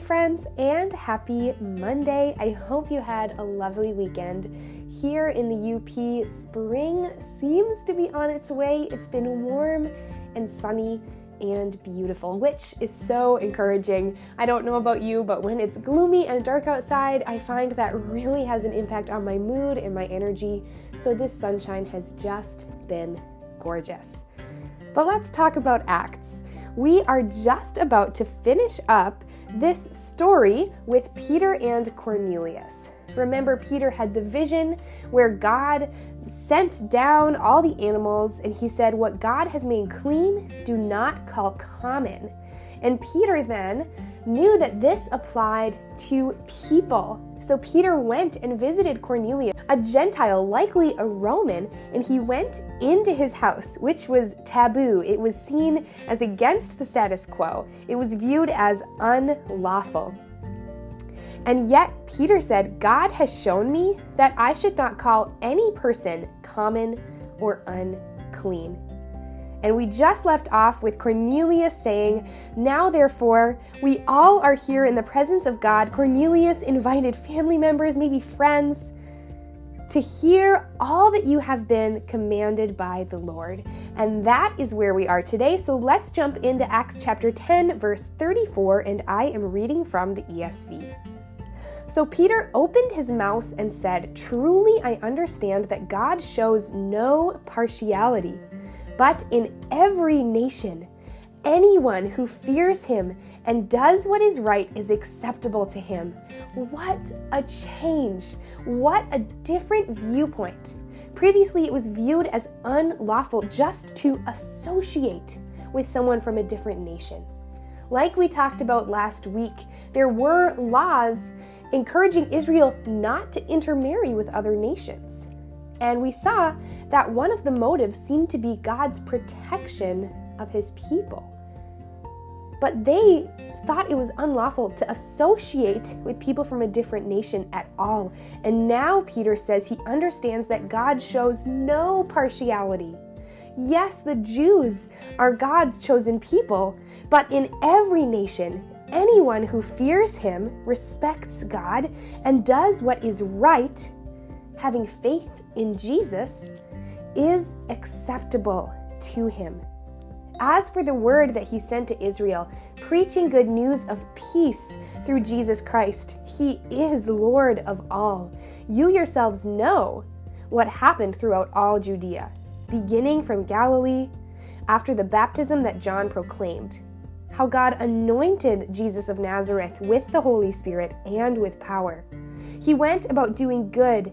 friends, and happy Monday. I hope you had a lovely weekend. Here in the UP, spring seems to be on its way. It's been warm and sunny and beautiful, which is so encouraging. I don't know about you, but when it's gloomy and dark outside, I find that really has an impact on my mood and my energy. So this sunshine has just been gorgeous. But let's talk about Acts. We are just about to finish up this story with Peter and Cornelius. Remember, Peter had the vision where God sent down all the animals and he said, What God has made clean, do not call common. And Peter then knew that this applied to people. So Peter went and visited Cornelius, a Gentile, likely a Roman, and he went into his house, which was taboo. It was seen as against the status quo, it was viewed as unlawful. And yet, Peter said, God has shown me that I should not call any person common or unclean. And we just left off with Cornelius saying, Now therefore, we all are here in the presence of God. Cornelius invited family members, maybe friends, to hear all that you have been commanded by the Lord. And that is where we are today. So let's jump into Acts chapter 10, verse 34, and I am reading from the ESV. So Peter opened his mouth and said, Truly I understand that God shows no partiality, but in every nation, anyone who fears him and does what is right is acceptable to him. What a change! What a different viewpoint. Previously, it was viewed as unlawful just to associate with someone from a different nation. Like we talked about last week, there were laws encouraging Israel not to intermarry with other nations. And we saw that one of the motives seemed to be God's protection of his people. But they thought it was unlawful to associate with people from a different nation at all. And now Peter says he understands that God shows no partiality. Yes, the Jews are God's chosen people, but in every nation, anyone who fears him, respects God, and does what is right, having faith in Jesus, is acceptable to him. As for the word that he sent to Israel, preaching good news of peace through Jesus Christ, he is Lord of all. You yourselves know what happened throughout all Judea, beginning from Galilee after the baptism that John proclaimed how God anointed Jesus of Nazareth with the Holy Spirit and with power. He went about doing good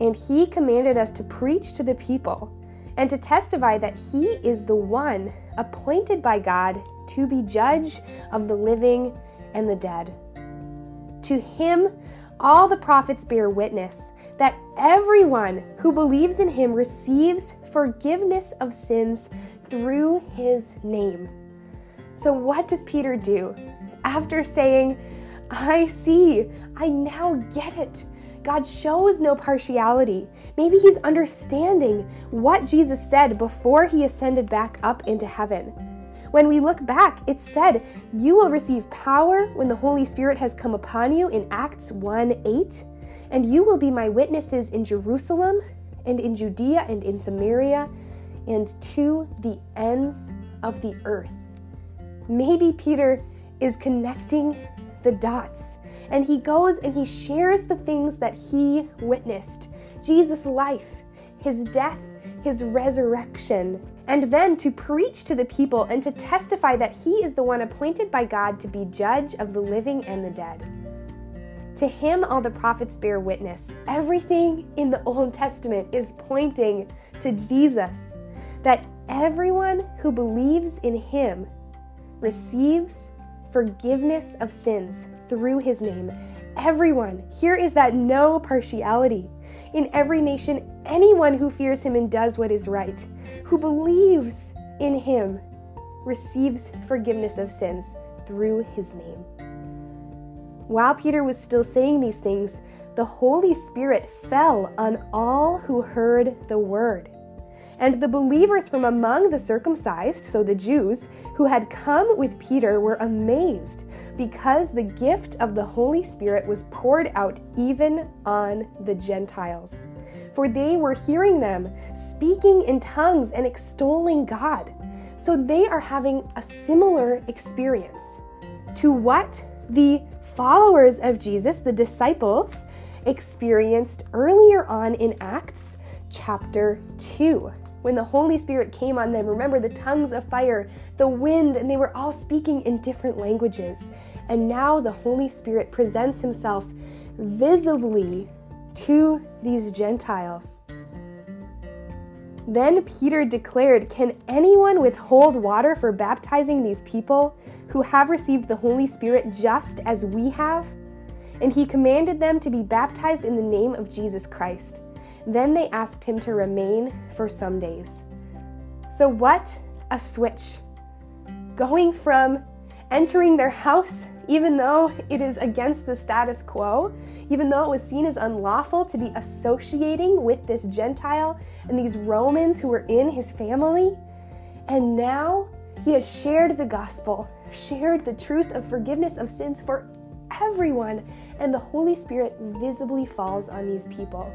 And he commanded us to preach to the people and to testify that he is the one appointed by God to be judge of the living and the dead. To him, all the prophets bear witness that everyone who believes in him receives forgiveness of sins through his name. So, what does Peter do? After saying, I see, I now get it. God shows no partiality. Maybe he's understanding what Jesus said before he ascended back up into heaven. When we look back, it said, You will receive power when the Holy Spirit has come upon you in Acts 1 8, and you will be my witnesses in Jerusalem and in Judea and in Samaria and to the ends of the earth. Maybe Peter is connecting the dots And he goes and he shares the things that he witnessed Jesus' life, his death, his resurrection, and then to preach to the people and to testify that he is the one appointed by God to be judge of the living and the dead. To him, all the prophets bear witness. Everything in the Old Testament is pointing to Jesus, that everyone who believes in him receives forgiveness of sins through his name. Everyone. Here is that no partiality. In every nation, anyone who fears him and does what is right, who believes in him, receives forgiveness of sins through his name. While Peter was still saying these things, the Holy Spirit fell on all who heard the word. And the believers from among the circumcised, so the Jews, who had come with Peter were amazed because the gift of the Holy Spirit was poured out even on the Gentiles. For they were hearing them speaking in tongues and extolling God. So they are having a similar experience to what the followers of Jesus, the disciples, experienced earlier on in Acts chapter 2 when the Holy Spirit came on them. Remember the tongues of fire, the wind, and they were all speaking in different languages. And now the Holy Spirit presents himself visibly to these Gentiles. Then Peter declared, Can anyone withhold water for baptizing these people who have received the Holy Spirit just as we have? And he commanded them to be baptized in the name of Jesus Christ. Then they asked him to remain for some days. So, what a switch! Going from entering their house, even though it is against the status quo, even though it was seen as unlawful to be associating with this Gentile and these Romans who were in his family. And now he has shared the gospel, shared the truth of forgiveness of sins for everyone, and the Holy Spirit visibly falls on these people.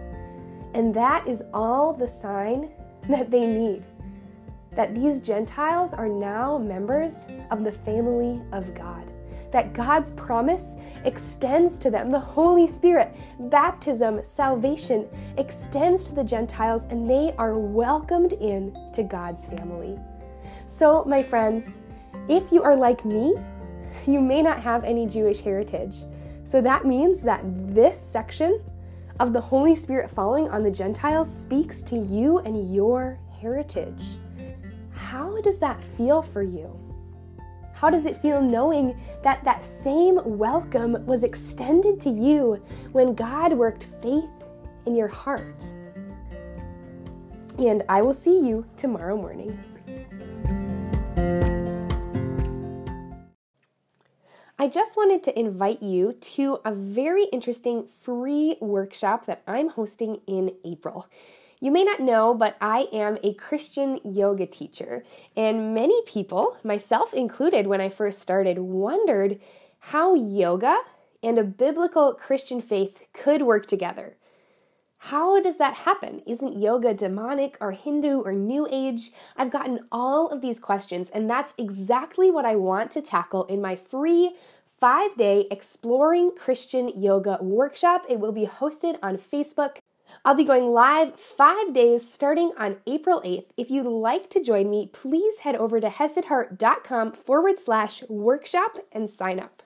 And that is all the sign that they need that these Gentiles are now members of the family of God. That God's promise extends to them. The Holy Spirit, baptism, salvation extends to the Gentiles, and they are welcomed in to God's family. So, my friends, if you are like me, you may not have any Jewish heritage. So that means that this section of the Holy Spirit falling on the Gentiles speaks to you and your heritage. How does that feel for you? How does it feel knowing that that same welcome was extended to you when God worked faith in your heart? And I will see you tomorrow morning. I just wanted to invite you to a very interesting free workshop that I'm hosting in April. You may not know, but I am a Christian yoga teacher, and many people, myself included when I first started, wondered how yoga and a biblical Christian faith could work together. How does that happen? Isn't yoga demonic or Hindu or New Age? I've gotten all of these questions, and that's exactly what I want to tackle in my free five day Exploring Christian Yoga workshop. It will be hosted on Facebook. I'll be going live five days starting on April 8th. If you'd like to join me, please head over to hesedheart.com forward slash workshop and sign up.